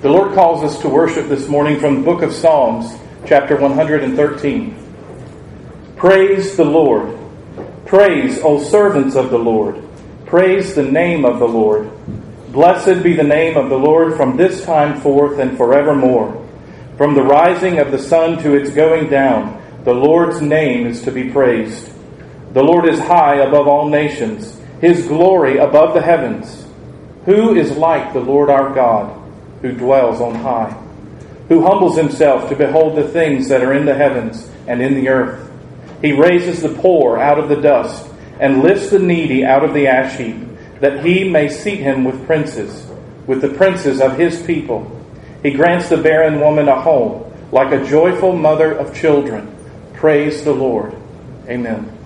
The Lord calls us to worship this morning from the book of Psalms, chapter 113. Praise the Lord. Praise, O servants of the Lord. Praise the name of the Lord. Blessed be the name of the Lord from this time forth and forevermore. From the rising of the sun to its going down, the Lord's name is to be praised. The Lord is high above all nations, his glory above the heavens. Who is like the Lord our God? Who dwells on high, who humbles himself to behold the things that are in the heavens and in the earth. He raises the poor out of the dust and lifts the needy out of the ash heap, that he may seat him with princes, with the princes of his people. He grants the barren woman a home, like a joyful mother of children. Praise the Lord. Amen.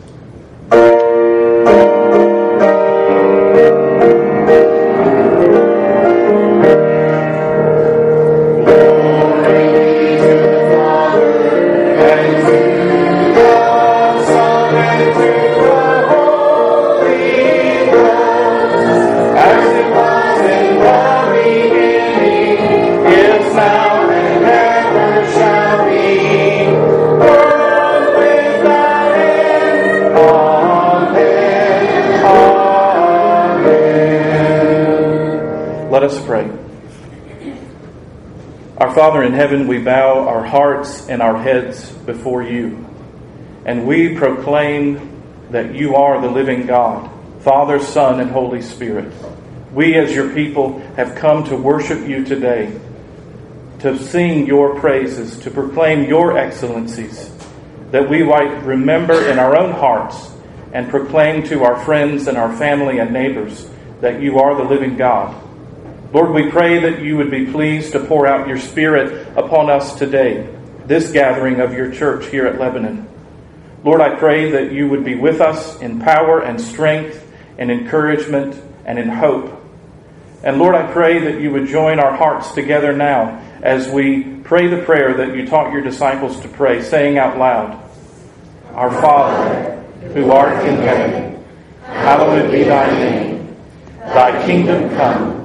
In heaven, we bow our hearts and our heads before you, and we proclaim that you are the living God, Father, Son, and Holy Spirit. We, as your people, have come to worship you today, to sing your praises, to proclaim your excellencies, that we might remember in our own hearts and proclaim to our friends and our family and neighbors that you are the living God Lord, we pray that you would be pleased to pour out your Spirit upon us today, this gathering of your church here at Lebanon. Lord, I pray that you would be with us in power and strength and encouragement and in hope. And Lord, I pray that you would join our hearts together now as we pray the prayer that you taught your disciples to pray, saying out loud, Our Father, who art in heaven, hallowed be thy name. Thy kingdom come.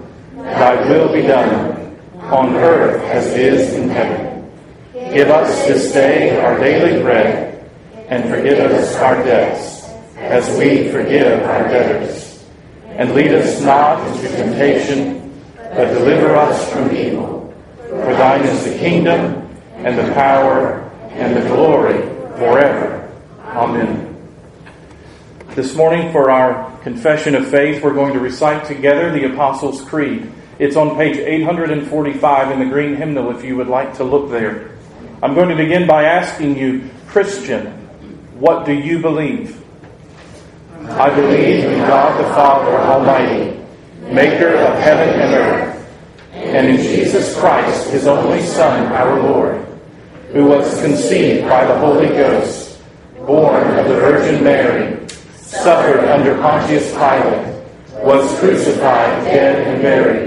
Thy will be done, on earth as it is in heaven. Give us this day our daily bread, and forgive us our debts, as we forgive our debtors. And lead us not into temptation, but deliver us from evil. For thine is the kingdom, and the power, and the glory, forever. Amen. This morning, for our confession of faith, we're going to recite together the Apostles' Creed. It's on page 845 in the green hymnal if you would like to look there. I'm going to begin by asking you, Christian, what do you believe? I believe in God the Father Almighty, maker of heaven and earth, and in Jesus Christ, his only Son, our Lord, who was conceived by the Holy Ghost, born of the Virgin Mary, suffered under Pontius Pilate, was crucified, dead, and buried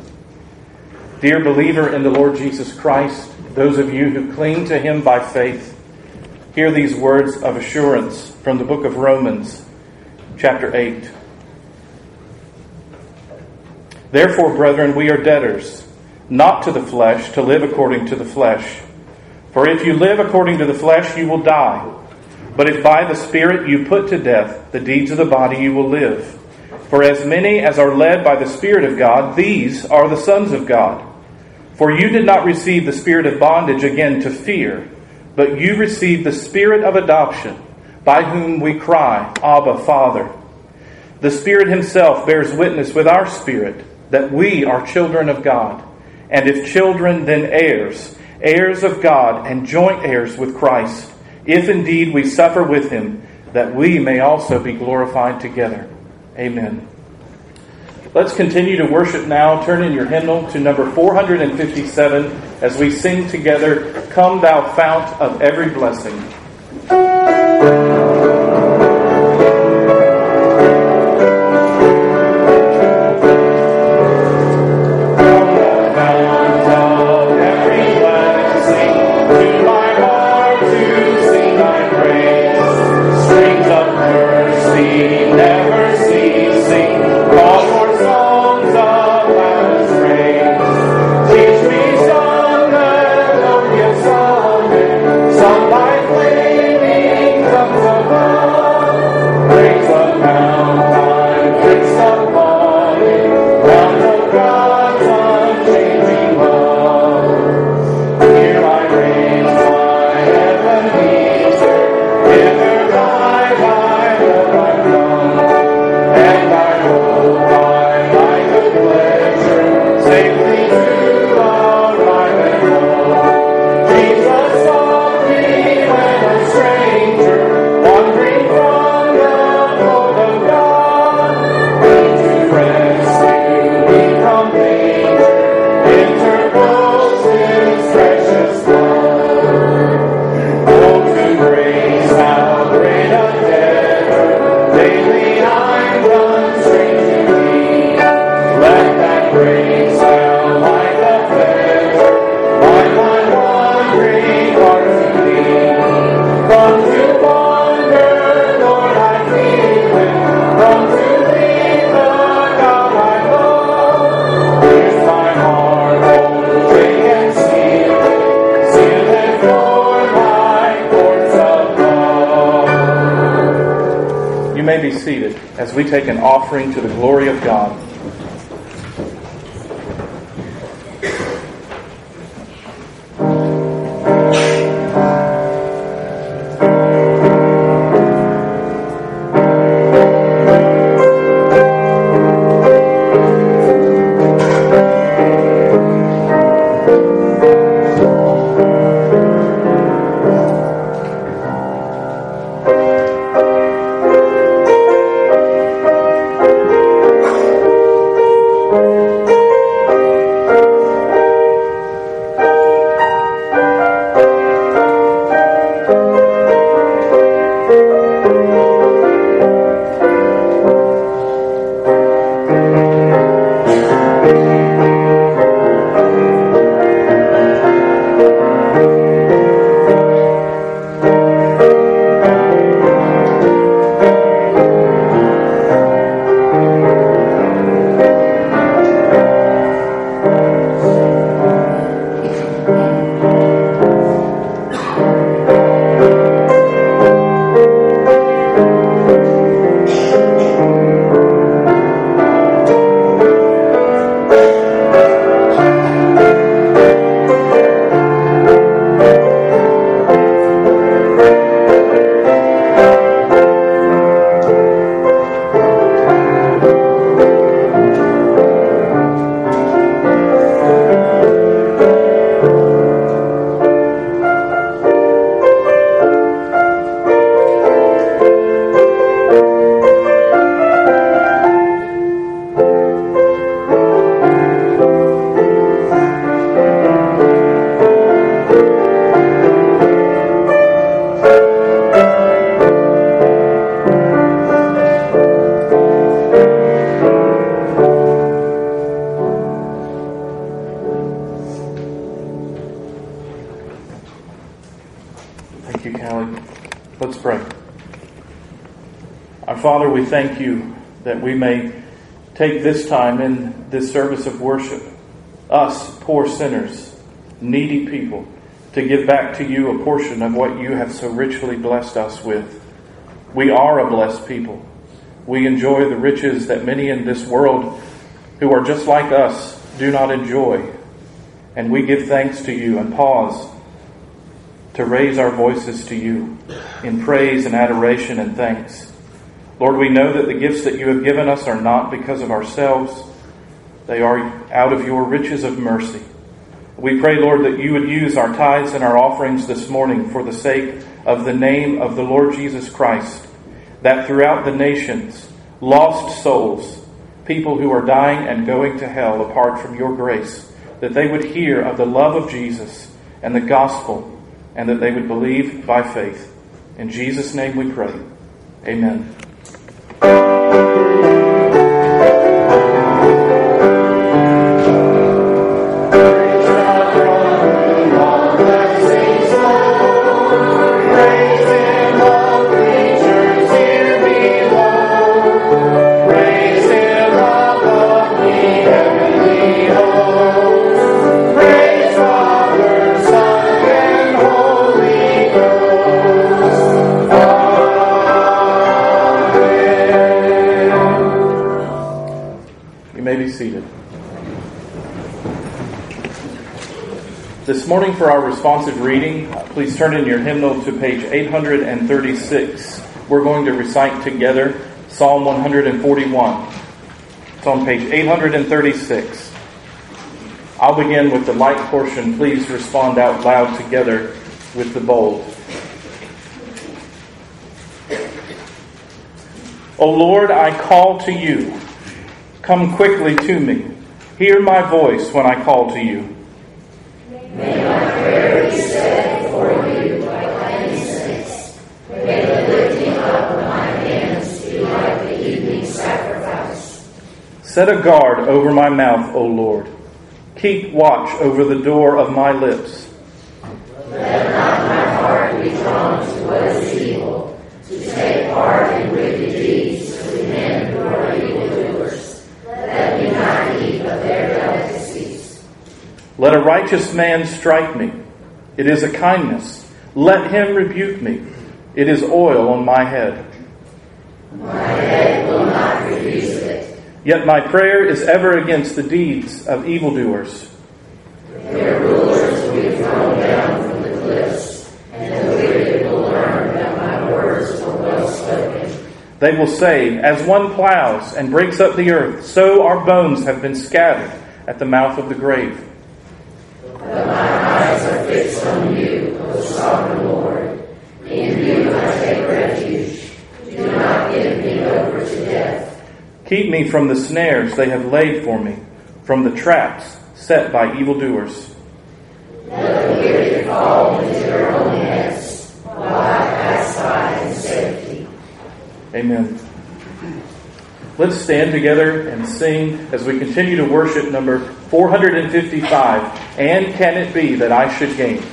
Dear believer in the Lord Jesus Christ, those of you who cling to him by faith, hear these words of assurance from the book of Romans, chapter 8. Therefore, brethren, we are debtors, not to the flesh, to live according to the flesh. For if you live according to the flesh, you will die. But if by the Spirit you put to death the deeds of the body, you will live. For as many as are led by the Spirit of God, these are the sons of God. For you did not receive the spirit of bondage again to fear, but you received the spirit of adoption, by whom we cry, Abba, Father. The Spirit Himself bears witness with our spirit that we are children of God. And if children, then heirs, heirs of God, and joint heirs with Christ, if indeed we suffer with Him, that we may also be glorified together. Amen. Let's continue to worship now. Turn in your hymnal to number 457 as we sing together, Come Thou Fount of Every Blessing. Offering to the glory thank you that we may take this time in this service of worship, us poor sinners, needy people, to give back to you a portion of what you have so richly blessed us with. We are a blessed people. We enjoy the riches that many in this world who are just like us do not enjoy. And we give thanks to you and pause to raise our voices to you in praise and adoration and thanks. Lord, we know that the gifts that you have given us are not because of ourselves, they are out of your riches of mercy. We pray, Lord, that you would use our tithes and our offerings this morning for the sake of the name of the Lord Jesus Christ, that throughout the nations, lost souls people who are dying and going to hell apart from your grace, that they would hear of the love of Jesus and the gospel, and that they would believe by faith. In Jesus' name we pray. Amen. This morning, for our responsive reading, please turn in your hymnal to page 836. We're going to recite together Psalm 141. It's on page 836. I'll begin with the light portion. Please respond out loud together with the bold. O Lord, I call to you. Come quickly to me. Hear my voice when I call to you my prayer be set before you like incense. May the lifting up of my hands be like the evening sacrifice. Set a guard over my mouth, O Lord. Keep watch over the door of my lips. Let not my heart be drawn to what is evil, to take part in wicked deeds with men who are evildoers. Let me not eat of their delicacies. Let a righteous man strike me. It is a kindness. Let him rebuke me. It is oil on my head. My head will not. Yet my prayer is ever against the deeds of evildoers. Their rulers will be down from the cliffs, and the will learn that my words were well spoken. They will say, As one plows and breaks up the earth, so our bones have been scattered at the mouth of the grave. But my eyes are fixed on you, O sovereign Lord. In you I take refuge. Do not give me over to death. Keep me from the snares they have laid for me, from the traps set by evildoers. Let wicked fall into their own nets, while I pass by in safety. Amen. Let's stand together and sing as we continue to worship number 455. And can it be that I should gain?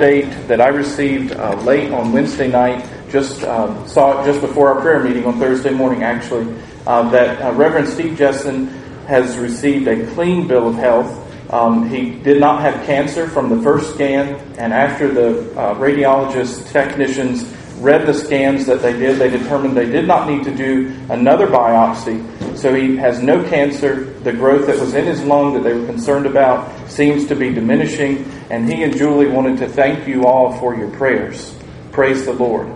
Update that I received uh, late on Wednesday night. Just uh, saw it just before our prayer meeting on Thursday morning, actually, uh, that uh, Reverend Steve Jessen has received a clean bill of health. Um, he did not have cancer from the first scan, and after the uh, radiologist technicians read the scans that they did, they determined they did not need to do another biopsy. So he has no cancer. The growth that was in his lung that they were concerned about seems to be diminishing. And he and Julie wanted to thank you all for your prayers. Praise the Lord.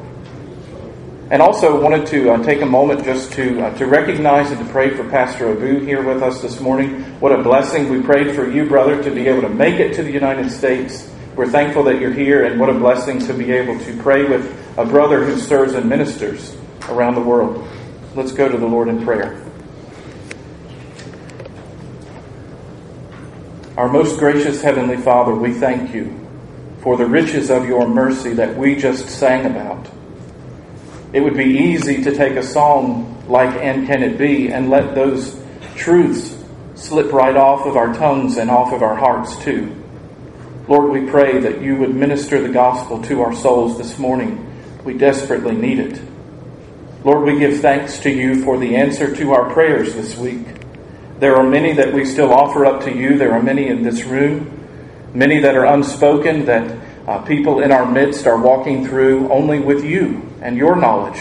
And also wanted to uh, take a moment just to uh, to recognize and to pray for Pastor Abu here with us this morning. What a blessing. We prayed for you, brother, to be able to make it to the United States. We're thankful that you're here, and what a blessing to be able to pray with a brother who serves and ministers around the world. Let's go to the Lord in prayer. Our most gracious Heavenly Father, we thank you for the riches of your mercy that we just sang about. It would be easy to take a song like And Can It Be and let those truths slip right off of our tongues and off of our hearts too. Lord, we pray that you would minister the gospel to our souls this morning. We desperately need it. Lord, we give thanks to you for the answer to our prayers this week. There are many that we still offer up to you. There are many in this room, many that are unspoken, that uh, people in our midst are walking through only with you and your knowledge.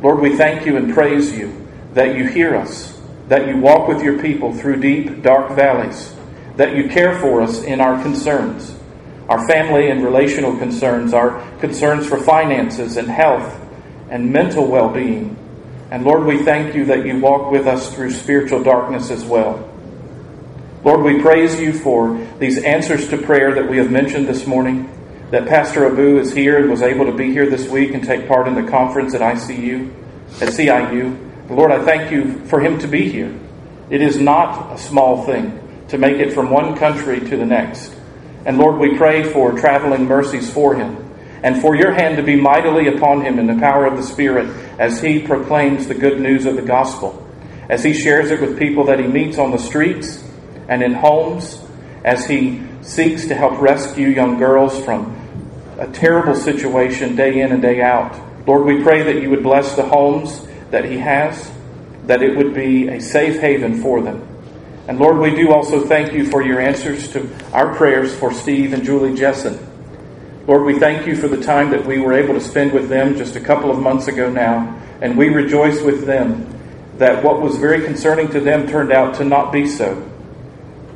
Lord, we thank you and praise you that you hear us, that you walk with your people through deep, dark valleys that you care for us in our concerns, our family and relational concerns, our concerns for finances and health and mental well being. And Lord, we thank you that you walk with us through spiritual darkness as well. Lord, we praise you for these answers to prayer that we have mentioned this morning. That Pastor Abu is here and was able to be here this week and take part in the conference at ICU, at CIU. Lord, I thank you for him to be here. It is not a small thing to make it from one country to the next. And Lord, we pray for traveling mercies for him and for your hand to be mightily upon him in the power of the Spirit as he proclaims the good news of the gospel, as he shares it with people that he meets on the streets and in homes, as he seeks to help rescue young girls from a terrible situation day in and day out. Lord, we pray that you would bless the homes that he has, that it would be a safe haven for them. And Lord, we do also thank you for your answers to our prayers for Steve and Julie Jessen. Lord, we thank you for the time that we were able to spend with them just a couple of months ago now. And we rejoice with them that what was very concerning to them turned out to not be so.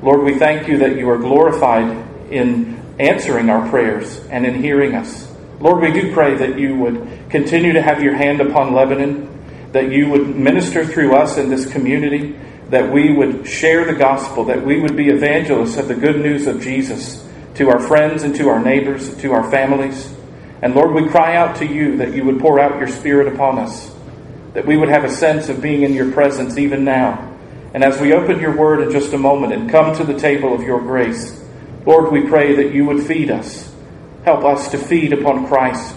Lord, we thank you that you are glorified in answering our prayers and in hearing us. Lord, we do pray that you would continue to have your hand upon Lebanon, that you would minister through us in this community, that we would share the gospel, that we would be evangelists of the good news of Jesus to our friends and to our neighbors, to our families. And Lord, we cry out to you that you would pour out your Spirit upon us, that we would have a sense of being in your presence even now. And as we open your word in just a moment and come to the table of your grace, Lord, we pray that you would feed us. Help us to feed upon Christ,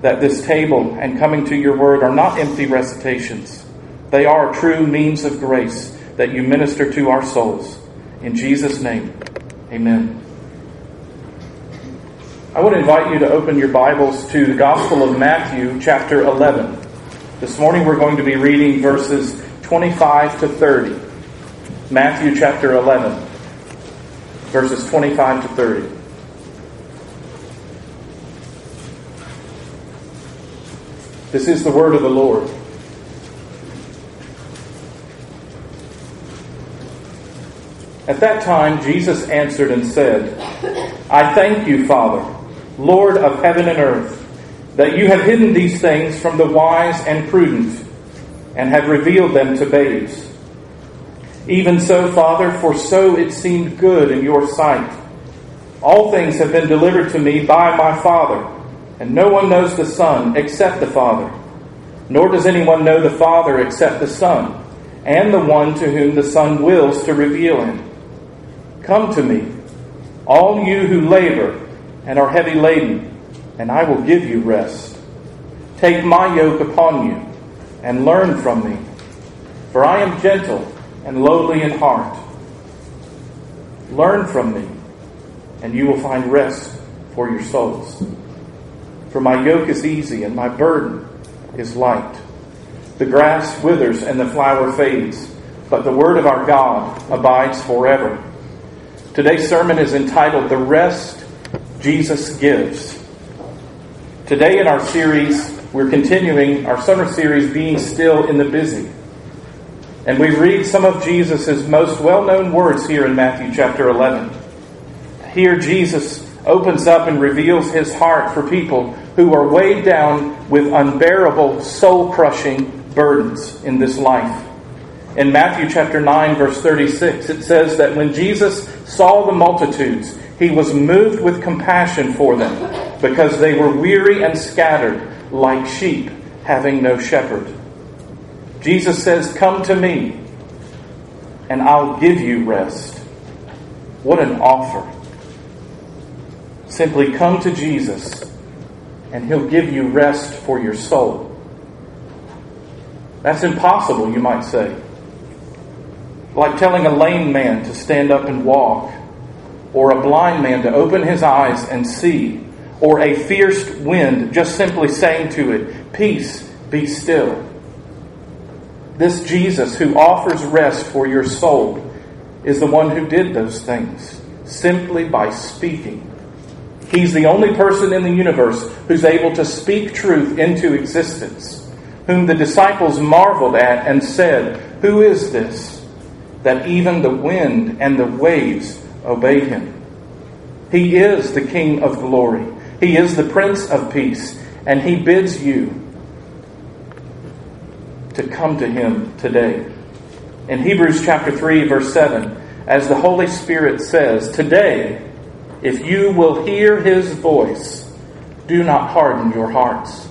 that this table and coming to your word are not empty recitations. They are true means of grace that you minister to our souls. In Jesus' name, amen. I would invite you to open your Bibles to the Gospel of Matthew, chapter 11. This morning we're going to be reading verses 25 to 30. Matthew chapter 11, verses 25 to 30. This is the word of the Lord. At that time, Jesus answered and said, I thank you, Father, Lord of heaven and earth, that you have hidden these things from the wise and prudent and have revealed them to babes. Even so, Father, for so it seemed good in your sight. All things have been delivered to me by my Father, and no one knows the Son except the Father, nor does anyone know the Father except the Son, and the one to whom the Son wills to reveal him. Come to me, all you who labor and are heavy laden, and I will give you rest. Take my yoke upon you and learn from me, for I am gentle and lowly in heart, Learn from me, and you will find rest for your souls. For my yoke is easy and my burden is light. The grass withers and the flower fades, but the word of our God abides forever. Today's sermon is entitled The Rest Jesus Gives. Today in our series, we're continuing our summer series, Being Still in the Busy. And we read some of Jesus' most well known words here in Matthew chapter 11. Here, Jesus opens up and reveals his heart for people who are weighed down with unbearable, soul crushing burdens in this life. In Matthew chapter 9, verse 36, it says that when Jesus saw the multitudes, he was moved with compassion for them because they were weary and scattered like sheep having no shepherd. Jesus says, Come to me, and I'll give you rest. What an offer. Simply come to Jesus, and He'll give you rest for your soul. That's impossible, you might say. Like telling a lame man to stand up and walk, or a blind man to open his eyes and see, or a fierce wind just simply saying to it, Peace, be still. This Jesus who offers rest for your soul is the one who did those things simply by speaking. He's the only person in the universe who's able to speak truth into existence, whom the disciples marveled at and said, Who is this? That even the wind and the waves obey him. He is the King of glory. He is the Prince of peace. And he bids you to come to him today. In Hebrews chapter 3, verse 7, as the Holy Spirit says, Today, if you will hear his voice, do not harden your hearts.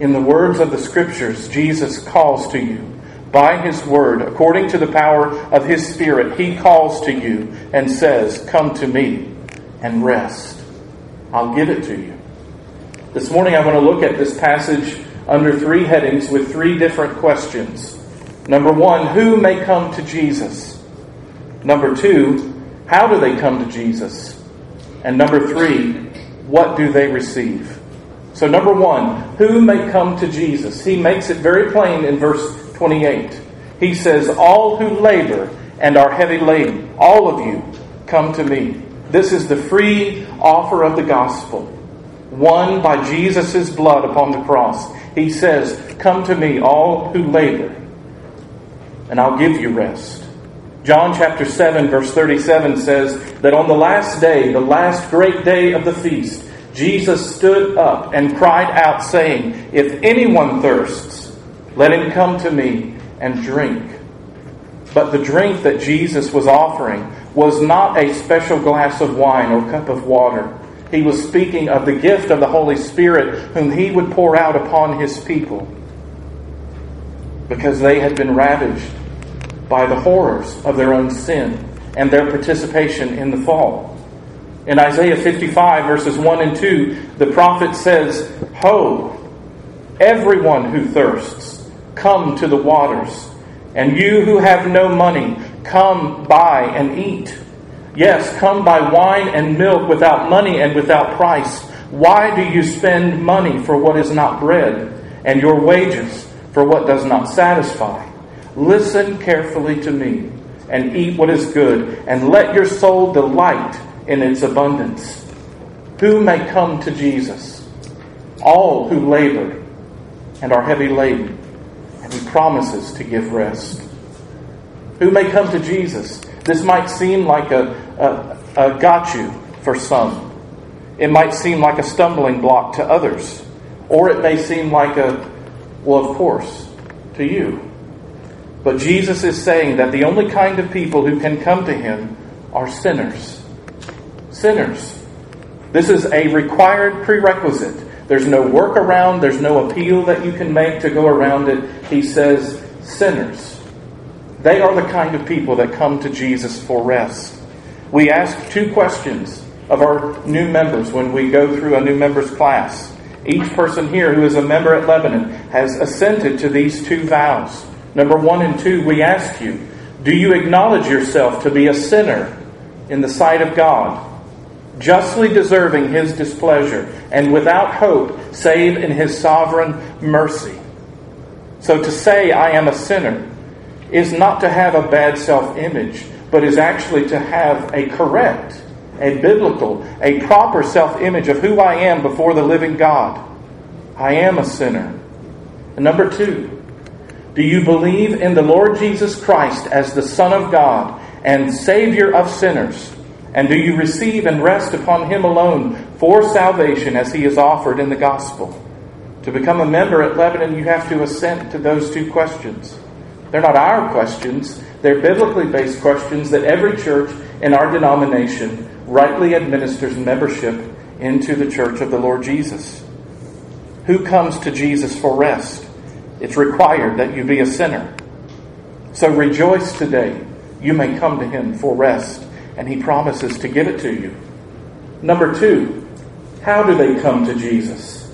In the words of the Scriptures, Jesus calls to you. By his word, according to the power of his Spirit, he calls to you and says, Come to me and rest. I'll give it to you. This morning I want to look at this passage under three headings with three different questions. Number one, who may come to Jesus? Number two, how do they come to Jesus? And number three, what do they receive? So, number one, who may come to Jesus? He makes it very plain in verse 28. He says, All who labor and are heavy laden, all of you, come to me. This is the free offer of the gospel, won by Jesus' blood upon the cross. He says, Come to me, all who labor, and I'll give you rest. John chapter 7, verse 37 says that on the last day, the last great day of the feast, Jesus stood up and cried out, saying, If anyone thirsts, let him come to me and drink. But the drink that Jesus was offering was not a special glass of wine or cup of water. He was speaking of the gift of the Holy Spirit, whom he would pour out upon his people because they had been ravaged by the horrors of their own sin and their participation in the fall. In Isaiah 55, verses 1 and 2, the prophet says, Ho, everyone who thirsts, come to the waters. And you who have no money, come buy and eat. Yes, come buy wine and milk without money and without price. Why do you spend money for what is not bread, and your wages for what does not satisfy? Listen carefully to me, and eat what is good, and let your soul delight in its abundance. Who may come to Jesus? All who labor and are heavy laden, and promises to give rest. Who may come to Jesus? This might seem like a, a, a got you for some. It might seem like a stumbling block to others. Or it may seem like a, well, of course, to you. But Jesus is saying that the only kind of people who can come to him are sinners. Sinners. This is a required prerequisite. There's no workaround, there's no appeal that you can make to go around it. He says, sinners. They are the kind of people that come to Jesus for rest. We ask two questions of our new members when we go through a new members class. Each person here who is a member at Lebanon has assented to these two vows. Number one and two, we ask you, do you acknowledge yourself to be a sinner in the sight of God, justly deserving his displeasure, and without hope save in his sovereign mercy. So to say, I am a sinner, is not to have a bad self image, but is actually to have a correct, a biblical, a proper self image of who I am before the living God. I am a sinner. And number two, do you believe in the Lord Jesus Christ as the Son of God and Savior of sinners? And do you receive and rest upon Him alone for salvation as He is offered in the gospel? To become a member at Lebanon, you have to assent to those two questions. They're not our questions, they're biblically based questions that every church in our denomination rightly administers membership into the church of the Lord Jesus. Who comes to Jesus for rest? It's required that you be a sinner. So rejoice today. You may come to Him for rest, and He promises to give it to you. Number two, how do they come to Jesus?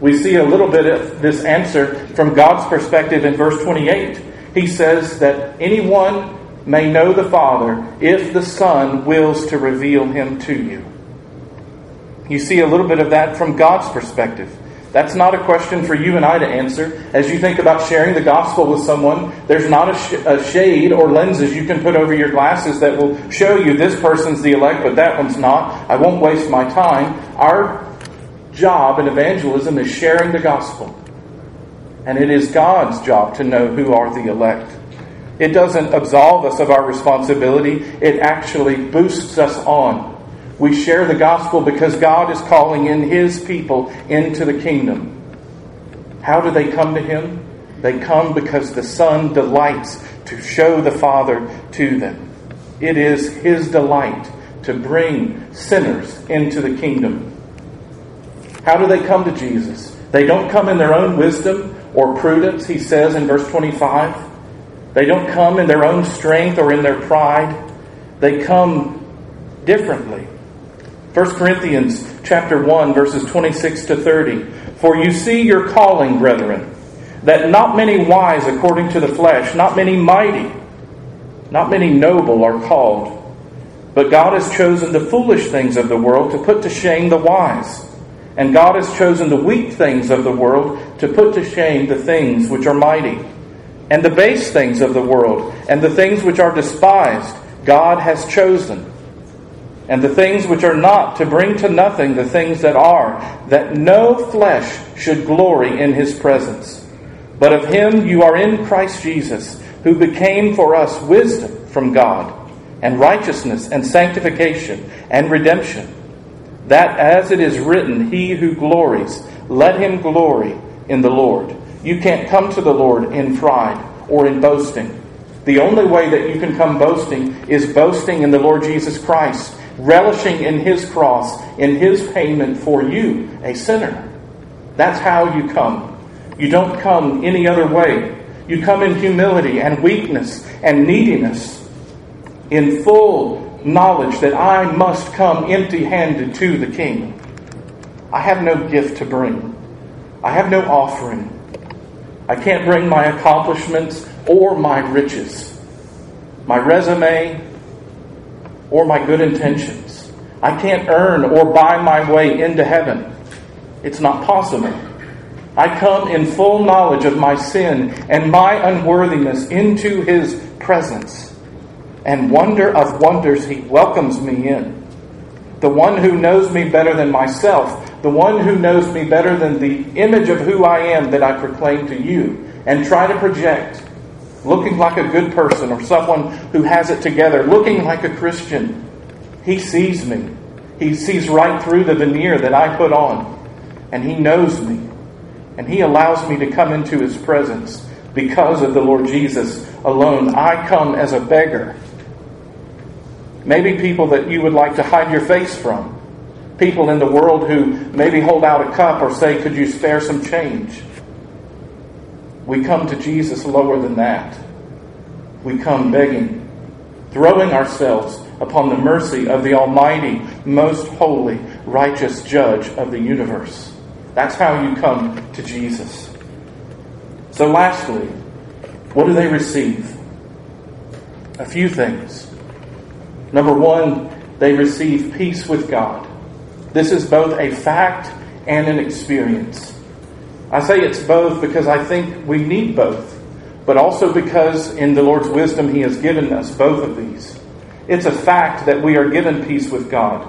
We see a little bit of this answer from God's perspective in verse 28. He says that anyone may know the Father if the Son wills to reveal him to you. You see a little bit of that from God's perspective. That's not a question for you and I to answer. As you think about sharing the gospel with someone, there's not a, sh- a, shade or lenses you can put over your glasses that will show you this person's the elect, but that one's not. I won't waste my time. Our job in evangelism is sharing the gospel. And it is God's job to know who are the elect. It doesn't absolve us of our responsibility, it actually boosts us on. We share the gospel because God is calling in His people into the kingdom. How do they come to Him? They come because the Son delights to show the Father to them. It is His delight to bring sinners into the kingdom. How do they come to Jesus? They don't come in their own wisdom or prudence, he says in verse 25. They don't come in their own strength or in their pride. They come differently. 1 Corinthians chapter 1 verses 26 to 30. For you see your calling, brethren, that not many wise according to the flesh, not many mighty, not many noble are called. But God has chosen the foolish things of the world to put to shame the wise. And God has chosen the weak things of the world to put to shame the things which are mighty. And the base things of the world, and the things which are despised, God has chosen. And the things which are not, to bring to nothing the things that are, that no flesh should glory in his presence. But of him you are in Christ Jesus, who became for us wisdom from God, and righteousness, and sanctification, and redemption that as it is written, He who glories, let him glory in the Lord. You can't come to the Lord in pride or in boasting. The only way that you can come boasting is boasting in the Lord Jesus Christ, relishing in His cross, in His payment for you, a sinner. That's how you come. You don't come any other way. You come in humility and weakness and neediness, in full knowledge that I must come empty handed to the King. I have no gift to bring, I have no offering. I can't bring my accomplishments or my riches, my resume or my good intentions. I can't earn or buy my way into heaven. It's not possible. I come in full knowledge of my sin and my unworthiness into His presence and wonder of wonders, He welcomes me in. The one who knows me better than myself, the one who knows me better than the image of who I am that I proclaim to you and try to project, looking like a good person or someone who has it together, looking like a Christian. He sees me. He sees right through the veneer that I put on, and He knows me. And He allows me to come into His presence because of the Lord Jesus alone. I come as a beggar Maybe people that you would like to hide your face from. People in the world who maybe hold out a cup or say, Could you spare some change? We come to Jesus lower than that. We come begging, throwing ourselves upon the mercy of the Almighty, most holy, righteous Judge of the universe. That's how you come to Jesus. So, lastly, what do they receive? A few things. Number one, they receive peace with God. This is both a fact and an experience. I say it's both because I think we need both, but also because in the Lord's wisdom He has given us both of these. It's a fact that we are given peace with God.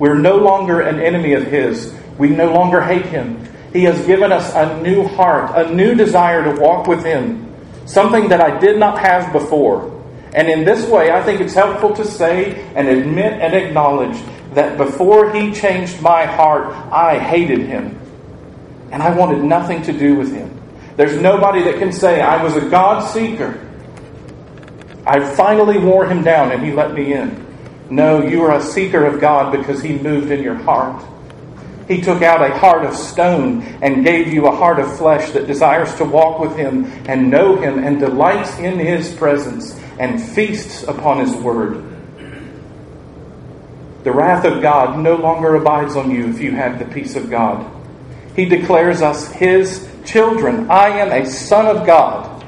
We're no longer an enemy of His. We no longer hate Him. He has given us a new heart, a new desire to walk with Him, something that I did not have before. And in this way, I think it's helpful to say and admit and acknowledge that before He changed my heart, I hated Him. And I wanted nothing to do with Him. There's nobody that can say, I was a God seeker. I finally wore Him down and He let me in. No, you are a seeker of God because He moved in your heart. He took out a heart of stone and gave you a heart of flesh that desires to walk with Him and know Him and delights in His presence and feasts upon His word. The wrath of God no longer abides on you if you have the peace of God. He declares us His children. I am a son of God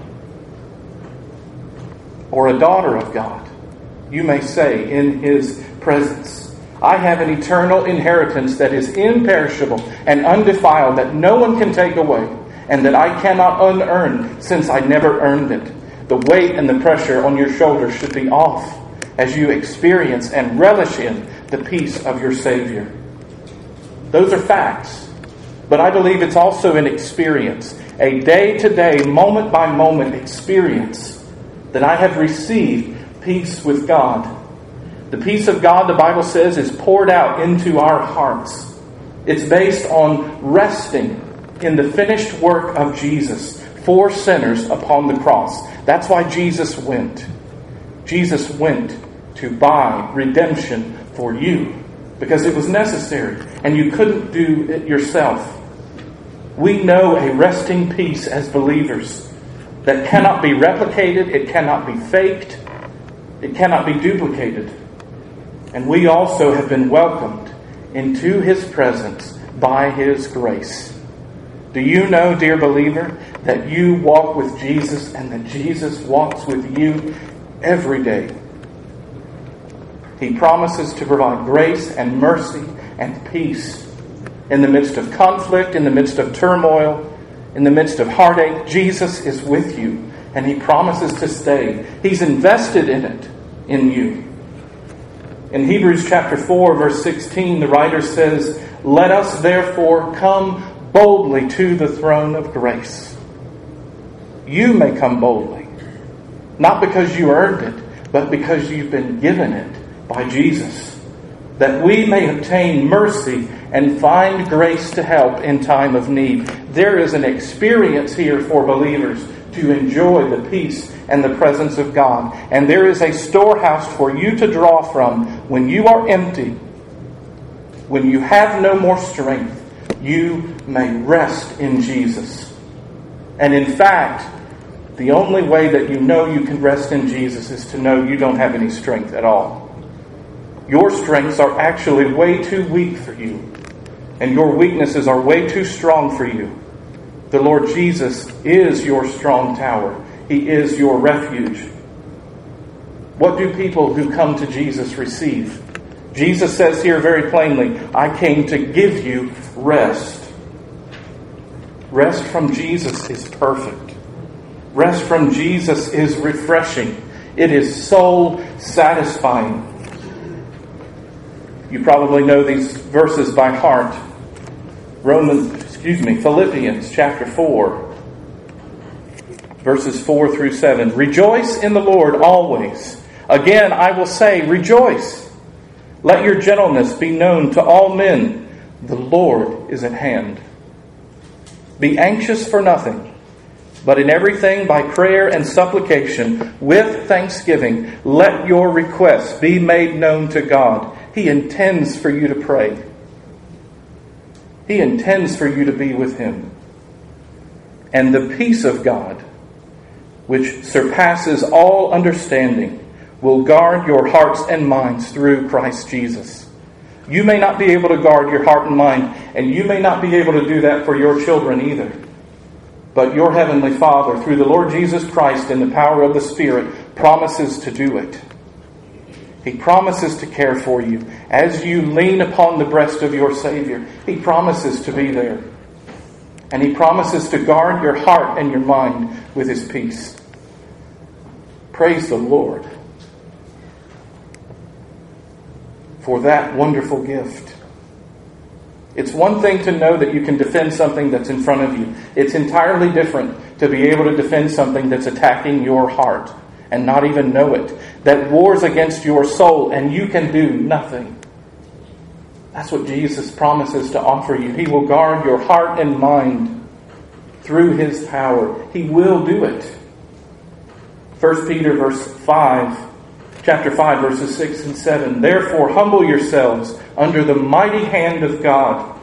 or a daughter of God, you may say, in His presence. I have an eternal inheritance that is imperishable and undefiled, that no one can take away, and that I cannot unearn, since I never earned it. The weight and the pressure on your shoulders should be off as you experience and relish in the peace of your Savior. Those are facts, but I believe it's also an experience, a day to day, moment by moment experience that I have received peace with God the peace of God, the Bible says, is poured out into our hearts. It's based on resting in the finished work of Jesus for sinners upon the cross. That's why Jesus went. Jesus went to buy redemption for you because it was necessary and you couldn't do it yourself. We know a resting peace as believers that cannot be replicated, it cannot be faked, it cannot be duplicated. And we also have been welcomed into his presence by his grace. Do you know, dear believer, that you walk with Jesus and that Jesus walks with you every day? He promises to provide grace and mercy and peace in the midst of conflict, in the midst of turmoil, in the midst of heartache. Jesus is with you and he promises to stay. He's invested in it, in you. In Hebrews chapter 4, verse 16, the writer says, Let us therefore come boldly to the throne of grace. You may come boldly, not because you earned it, but because you've been given it by Jesus, that we may obtain mercy and find grace to help in time of need. There is an experience here for believers to enjoy the peace and the presence of God. And there is a storehouse for you to draw from when you are empty, when you have no more strength. You may rest in Jesus. And in fact, the only way that you know you can rest in Jesus is to know you don't have any strength at all. Your strengths are actually way too weak for you, and your weaknesses are way too strong for you. The Lord Jesus is your strong tower. He is your refuge. What do people who come to Jesus receive? Jesus says here very plainly, I came to give you rest. Rest from Jesus is perfect. Rest from Jesus is refreshing. It is soul satisfying. You probably know these verses by heart. Romans, excuse me, Philippians chapter 4, verses 4 through 7. Rejoice in the Lord always. Again, I will say, rejoice. Let your gentleness be known to all men. The Lord is at hand. Be anxious for nothing, but in everything by prayer and supplication, with thanksgiving, let your requests be made known to God. He intends for you to pray. He intends for you to be with Him. And the peace of God, which surpasses all understanding, will guard your hearts and minds through Christ Jesus. You may not be able to guard your heart and mind, and you may not be able to do that for your children either. But your Heavenly Father, through the Lord Jesus Christ in the power of the Spirit, promises to do it. He promises to care for you. As you lean upon the breast of your Savior, He promises to be there. And He promises to guard your heart and your mind with His peace. Praise the Lord for that wonderful gift. It's one thing to know that you can defend something that's in front of you. It's entirely different to be able to defend something that's attacking your heart and not even know it, that wars against your soul and you can do nothing. That's what Jesus promises to offer you. He will guard your heart and mind through his power. He will do it. 1 Peter verse 5, chapter 5 verses 6 and 7. Therefore humble yourselves under the mighty hand of God,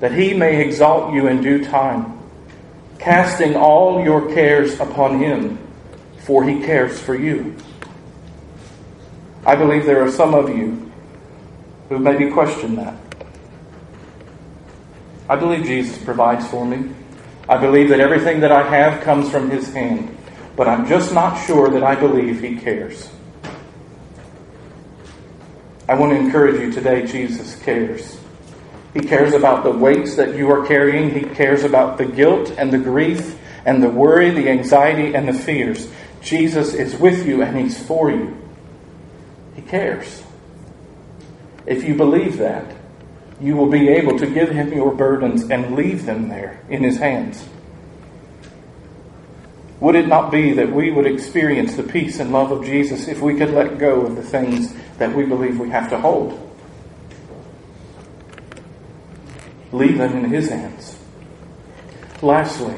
that he may exalt you in due time, casting all your cares upon him for he cares for you. I believe there are some of you who maybe question that. I believe Jesus provides for me. I believe that everything that I have comes from his hand, but I'm just not sure that I believe he cares. I want to encourage you today Jesus cares. He cares about the weights that you are carrying. He cares about the guilt and the grief and the worry, the anxiety and the fears. Jesus is with you and He's for you. He cares. If you believe that, you will be able to give Him your burdens and leave them there in His hands. Would it not be that we would experience the peace and love of Jesus if we could let go of the things that we believe we have to hold? Leave them in His hands. Lastly,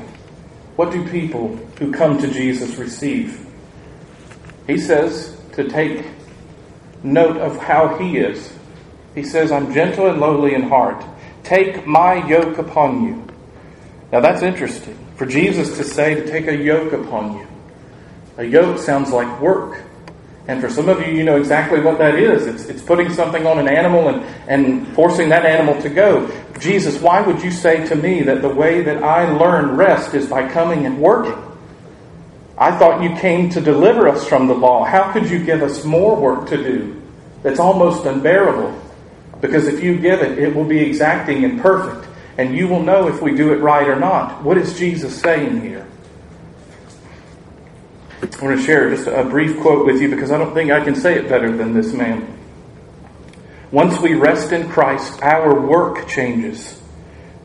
what do people who come to Jesus receive? He says to take note of how he is. He says, I'm gentle and lowly in heart. Take my yoke upon you. Now that's interesting. For Jesus to say to take a yoke upon you. A yoke sounds like work. And for some of you, you know exactly what that is. It's, it's putting something on an animal and, and forcing that animal to go. Jesus, why would you say to me that the way that I learn rest is by coming and working? I thought you came to deliver us from the law. How could you give us more work to do that's almost unbearable? Because if you give it, it will be exacting and perfect, and you will know if we do it right or not. What is Jesus saying here? I want to share just a brief quote with you because I don't think I can say it better than this man. Once we rest in Christ, our work changes.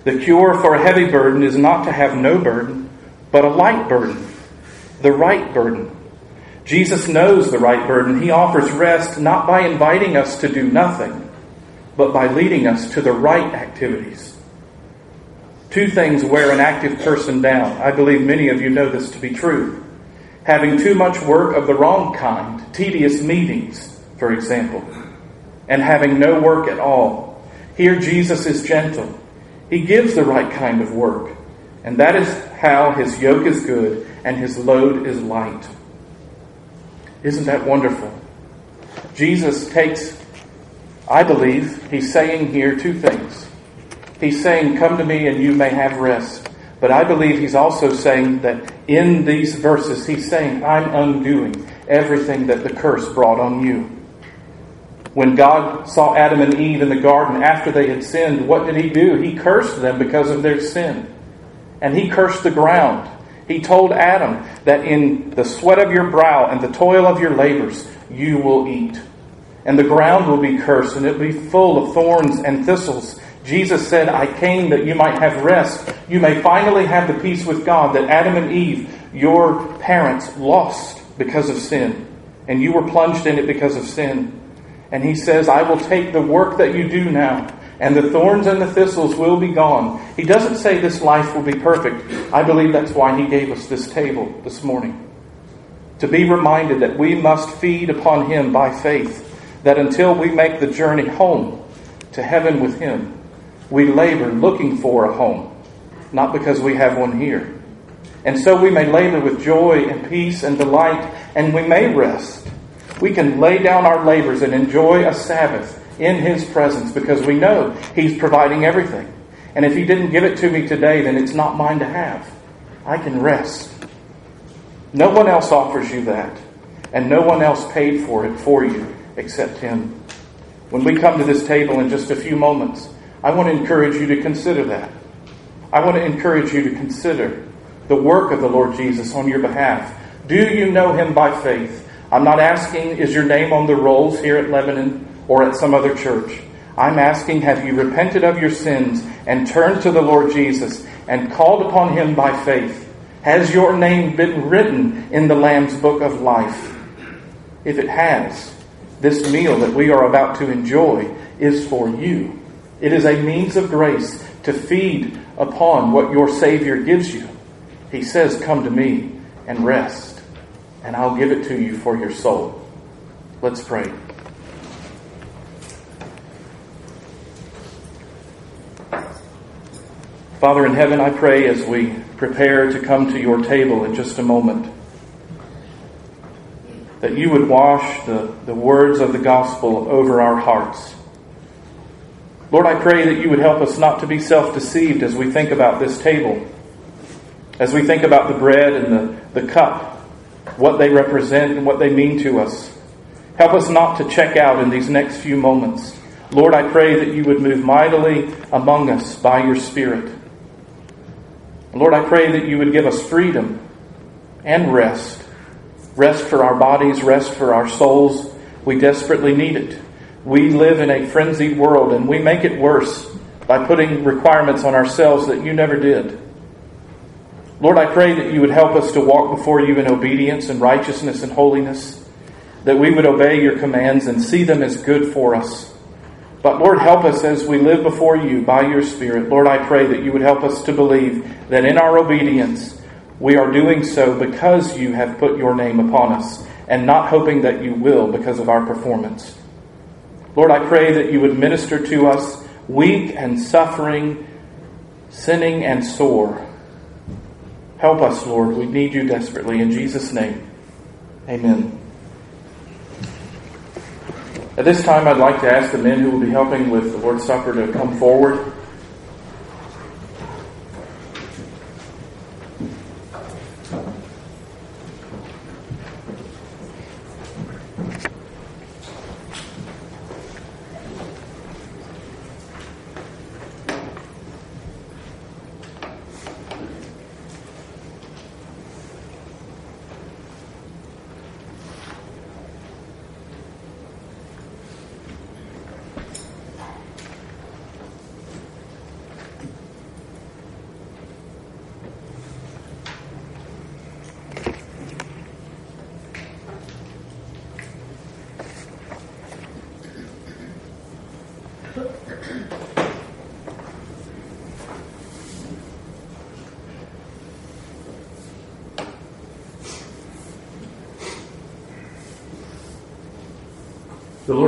The cure for a heavy burden is not to have no burden, but a light burden, the right burden. Jesus knows the right burden. He offers rest not by inviting us to do nothing, but by leading us to the right activities. Two things wear an active person down. I believe many of you know this to be true having too much work of the wrong kind, tedious meetings, for example, and having no work at all. Here, Jesus is gentle. He gives the right kind of work, and that is how his yoke is good and his load is light. Isn't that wonderful? Jesus takes, I believe, he's saying here two things. He's saying, Come to me and you may have rest. But I believe he's also saying that in these verses, he's saying, I'm undoing everything that the curse brought on you. When God saw Adam and Eve in the garden after they had sinned, what did he do? He cursed them because of their sin. And he cursed the ground. He told Adam that in the sweat of your brow and the toil of your labors, you will eat. And the ground will be cursed, and it will be full of thorns and thistles Jesus said, I came that you might have rest. You may finally have the peace with God that Adam and Eve, your parents, lost because of sin. And you were plunged in it because of sin. And he says, I will take the work that you do now, and the thorns and the thistles will be gone. He doesn't say this life will be perfect. I believe that's why he gave us this table this morning. To be reminded that we must feed upon him by faith, that until we make the journey home to heaven with him, we labor looking for a home, not because we have one here. And so we may labor with joy and peace and delight, and we may rest. We can lay down our labors and enjoy a Sabbath in His presence because we know He's providing everything. And if He didn't give it to me today, then it's not mine to have. I can rest. No one else offers you that, and no one else paid for it for you except Him. When we come to this table in just a few moments, I want to encourage you to consider that. I want to encourage you to consider the work of the Lord Jesus on your behalf. Do you know Him by faith? I'm not asking, is your name on the rolls here at Lebanon or at some other church? I'm asking, have you repented of your sins and turned to the Lord Jesus and called upon Him by faith? Has your name been written in the Lamb's book of life? If it has, this meal that we are about to enjoy is for you. It is a means of grace to feed upon what your Savior gives you. He says, Come to me and rest, and I'll give it to you for your soul. Let's pray. Father in heaven, I pray as we prepare to come to your table in just a moment that you would wash the, the words of the gospel over our hearts. Lord, I pray that you would help us not to be self deceived as we think about this table, as we think about the bread and the, the cup, what they represent and what they mean to us. Help us not to check out in these next few moments. Lord, I pray that you would move mightily among us by your Spirit. Lord, I pray that you would give us freedom and rest. Rest for our bodies, rest for our souls. We desperately need it. We live in a frenzied world and we make it worse by putting requirements on ourselves that you never did. Lord, I pray that you would help us to walk before you in obedience and righteousness and holiness, that we would obey your commands and see them as good for us. But Lord, help us as we live before you by your Spirit. Lord, I pray that you would help us to believe that in our obedience, we are doing so because you have put your name upon us and not hoping that you will because of our performance. Lord, I pray that you would minister to us, weak and suffering, sinning and sore. Help us, Lord. We need you desperately. In Jesus' name, amen. At this time, I'd like to ask the men who will be helping with the Lord's Supper to come forward.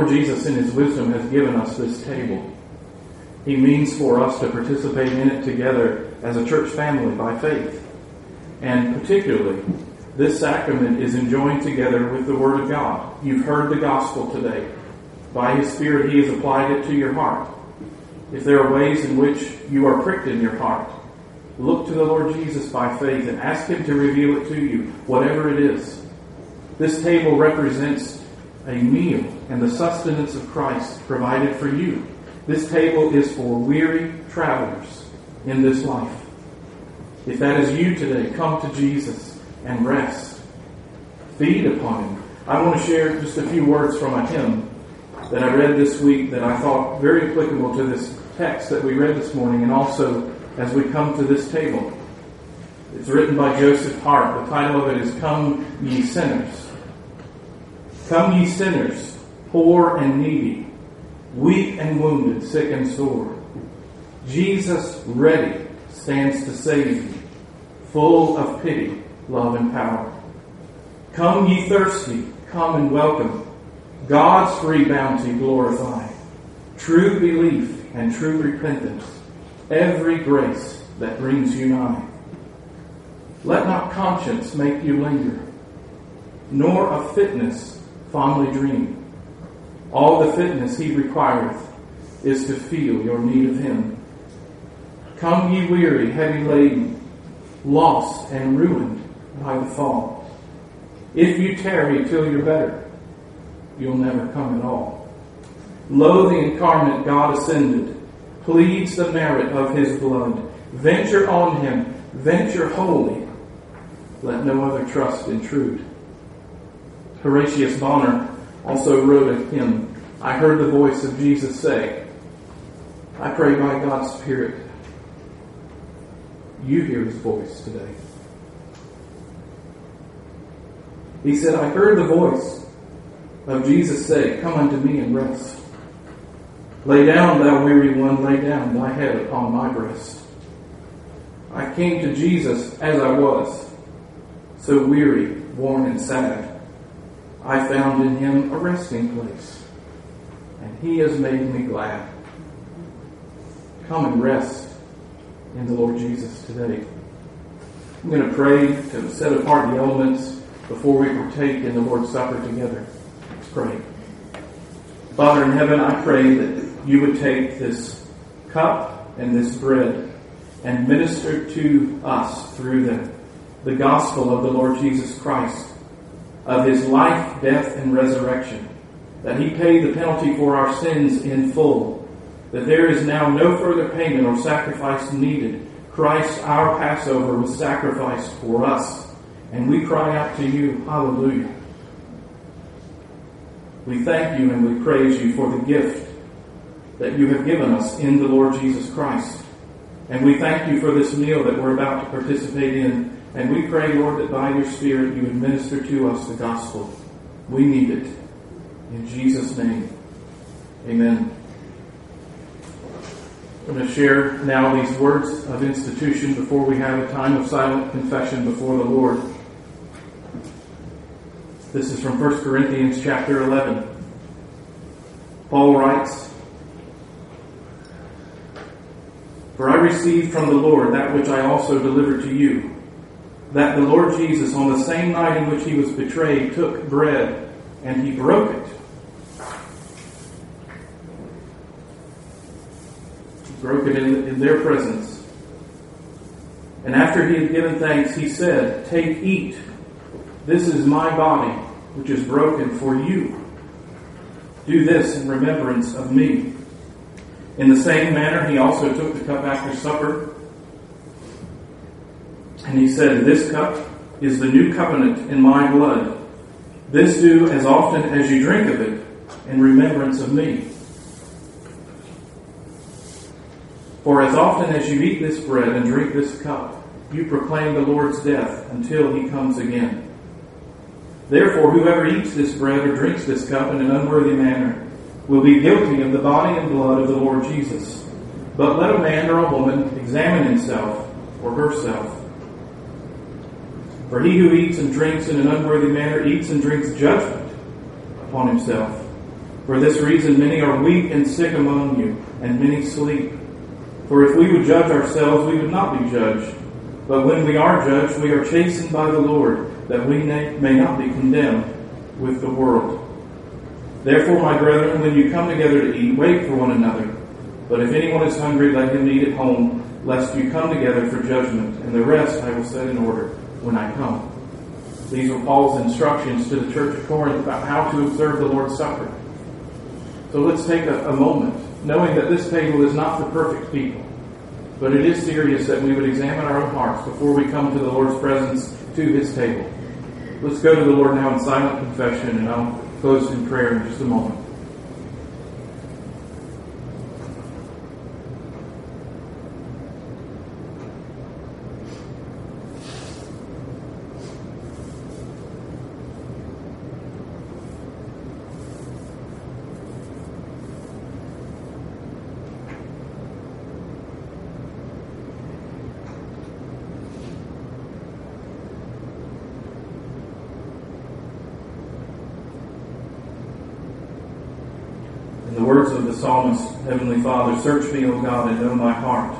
Lord Jesus, in His wisdom, has given us this table. He means for us to participate in it together as a church family by faith. And particularly, this sacrament is enjoined together with the Word of God. You've heard the gospel today. By His Spirit, He has applied it to your heart. If there are ways in which you are pricked in your heart, look to the Lord Jesus by faith and ask Him to reveal it to you, whatever it is. This table represents a meal and the sustenance of Christ provided for you. This table is for weary travelers in this life. If that is you today, come to Jesus and rest. Feed upon Him. I want to share just a few words from a hymn that I read this week that I thought very applicable to this text that we read this morning and also as we come to this table. It's written by Joseph Hart. The title of it is Come Ye Sinners. Come ye sinners, poor and needy, weak and wounded, sick and sore. Jesus ready stands to save you, full of pity, love, and power. Come ye thirsty, come and welcome. God's free bounty glorify. True belief and true repentance, every grace that brings you nigh. Let not conscience make you linger, nor a fitness fondly dream. All the fitness he requireth is to feel your need of him. Come ye weary, heavy laden, lost and ruined by the fall. If you tarry till you're better, you'll never come at all. Lo, the incarnate God ascended, pleads the merit of his blood. Venture on him, venture wholly. Let no other trust intrude. Horatius Bonar also wrote a hymn, I heard the voice of Jesus say, I pray by God's Spirit, you hear his voice today. He said, I heard the voice of Jesus say, Come unto me and rest. Lay down, thou weary one, lay down thy head upon my breast. I came to Jesus as I was, so weary, worn, and sad. I found in him a resting place, and he has made me glad. Come and rest in the Lord Jesus today. I'm going to pray to set apart the elements before we partake in the Lord's Supper together. Let's pray. Father in heaven, I pray that you would take this cup and this bread and minister to us through them the gospel of the Lord Jesus Christ, of his life, death, and resurrection, that he paid the penalty for our sins in full, that there is now no further payment or sacrifice needed. Christ, our Passover, was sacrificed for us, and we cry out to you, Hallelujah. We thank you and we praise you for the gift that you have given us in the Lord Jesus Christ. And we thank you for this meal that we're about to participate in. And we pray, Lord, that by your Spirit you would minister to us the gospel. We need it. In Jesus' name, amen. I'm going to share now these words of institution before we have a time of silent confession before the Lord. This is from 1 Corinthians chapter 11. Paul writes, For I received from the Lord that which I also delivered to you, that the Lord Jesus, on the same night in which he was betrayed, took bread, and he broke it. He broke it in, in their presence. And after he had given thanks, he said, Take, eat. This is my body, which is broken for you. Do this in remembrance of me. In the same manner, he also took the cup after supper. And he said, This cup is the new covenant in my blood. This do as often as you drink of it in remembrance of me. For as often as you eat this bread and drink this cup, you proclaim the Lord's death until he comes again. Therefore, whoever eats this bread or drinks this cup in an unworthy manner will be guilty of the body and blood of the Lord Jesus. But let a man or a woman examine himself or herself. For he who eats and drinks in an unworthy manner eats and drinks judgment upon himself. For this reason, many are weak and sick among you, and many sleep. For if we would judge ourselves, we would not be judged. But when we are judged, we are chastened by the Lord, that we may not be condemned with the world. Therefore, my brethren, when you come together to eat, wait for one another. But if anyone is hungry, let him eat at home, lest you come together for judgment. And the rest I will set in order when I come. These were Paul's instructions to the church of Corinth about how to observe the Lord's Supper. So let's take a, a moment, knowing that this table is not for perfect people, but it is serious that we would examine our own hearts before we come to the Lord's presence to his table. Let's go to the Lord now in silent confession, and I'll close in prayer in just a moment. In the words of the psalmist, Heavenly Father, search me, O God, and know my heart.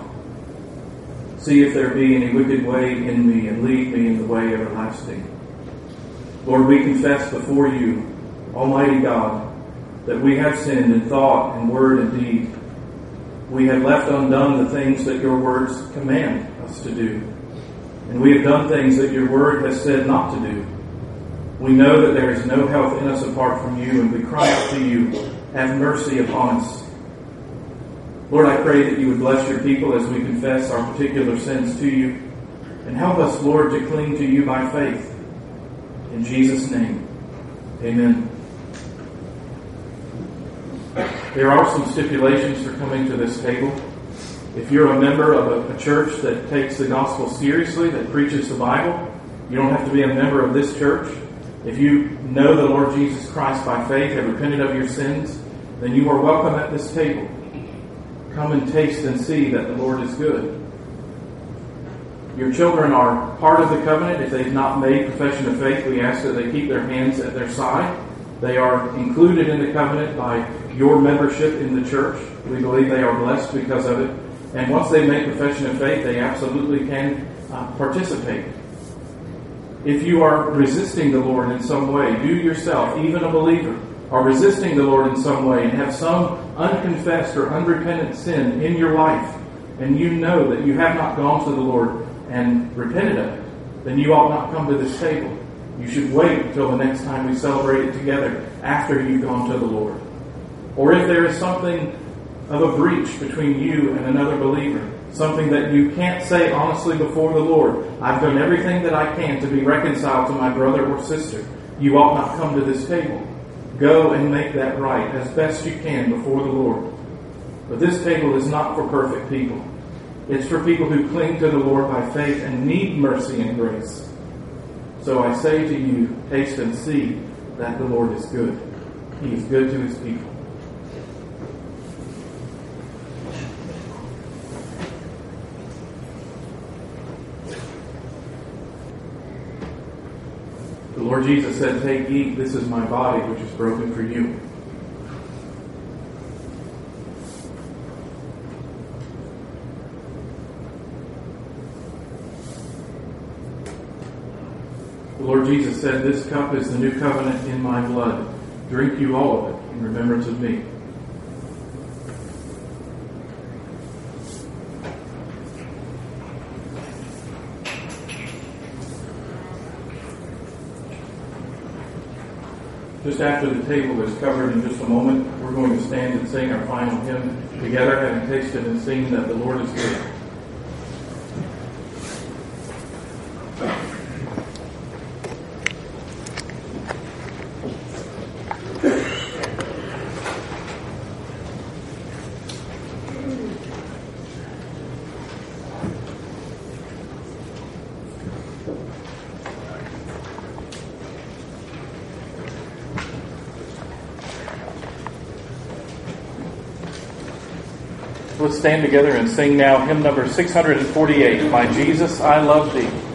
See if there be any wicked way in me, and lead me in the way everlasting. Lord, we confess before you, Almighty God, that we have sinned in thought and word and deed. We have left undone the things that your words command us to do. And we have done things that your word has said not to do. We know that there is no health in us apart from you, and we cry out to you, have mercy upon us. Lord, I pray that you would bless your people as we confess our particular sins to you, and help us, Lord, to cling to you by faith. In Jesus' name, amen. There are some stipulations for coming to this table. If you're a member of a, a, church that takes the gospel seriously, that preaches the Bible, you don't have to be a member of this church. If you know the Lord Jesus Christ by faith, have repented of your sins, then you are welcome at this table. Come and taste and see that the Lord is good. Your children are part of the covenant. If they've not made profession of faith, we ask that they keep their hands at their side. They are included in the covenant by your membership in the church. We believe they are blessed because of it. And once they make profession of faith, they absolutely can uh, participate. If you are resisting the Lord in some way, you yourself, even a believer, are resisting the Lord in some way and have some unconfessed or unrepentant sin in your life, and you know that you have not gone to the Lord and repented of it, then you ought not come to this table. You should wait until the next time we celebrate it together after you've gone to the Lord. Or if there is something of a breach between you and another believer, something that you can't say honestly before the Lord, I've done everything that I can to be reconciled to my brother or sister, you ought not come to this table. Go and make that right as best you can before the Lord. But this table is not for perfect people. It's for people who cling to the Lord by faith and need mercy and grace. So I say to you, taste and see that the Lord is good. He is good to his people. The Lord Jesus said, Take, eat, this is my body, which is broken for you. The Lord Jesus said, This cup is the new covenant in my blood. Drink you all of it in remembrance of me. Just after the table is covered in just a moment, we're going to stand and sing our final hymn together, having tasted and seen that the Lord is good. Let's stand together and sing now hymn number 648, My Jesus, I Love Thee.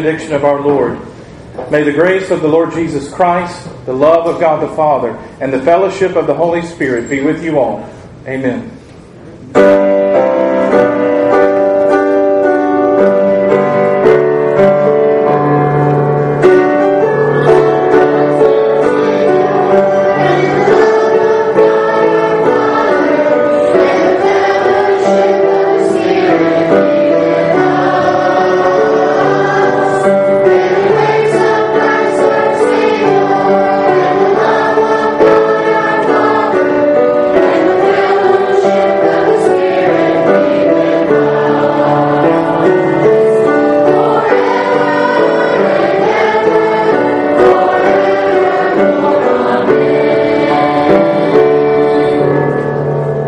Benediction of our Lord. May the grace of the Lord Jesus Christ, the love of God the Father, and the fellowship of the Holy Spirit be with you all. Amen.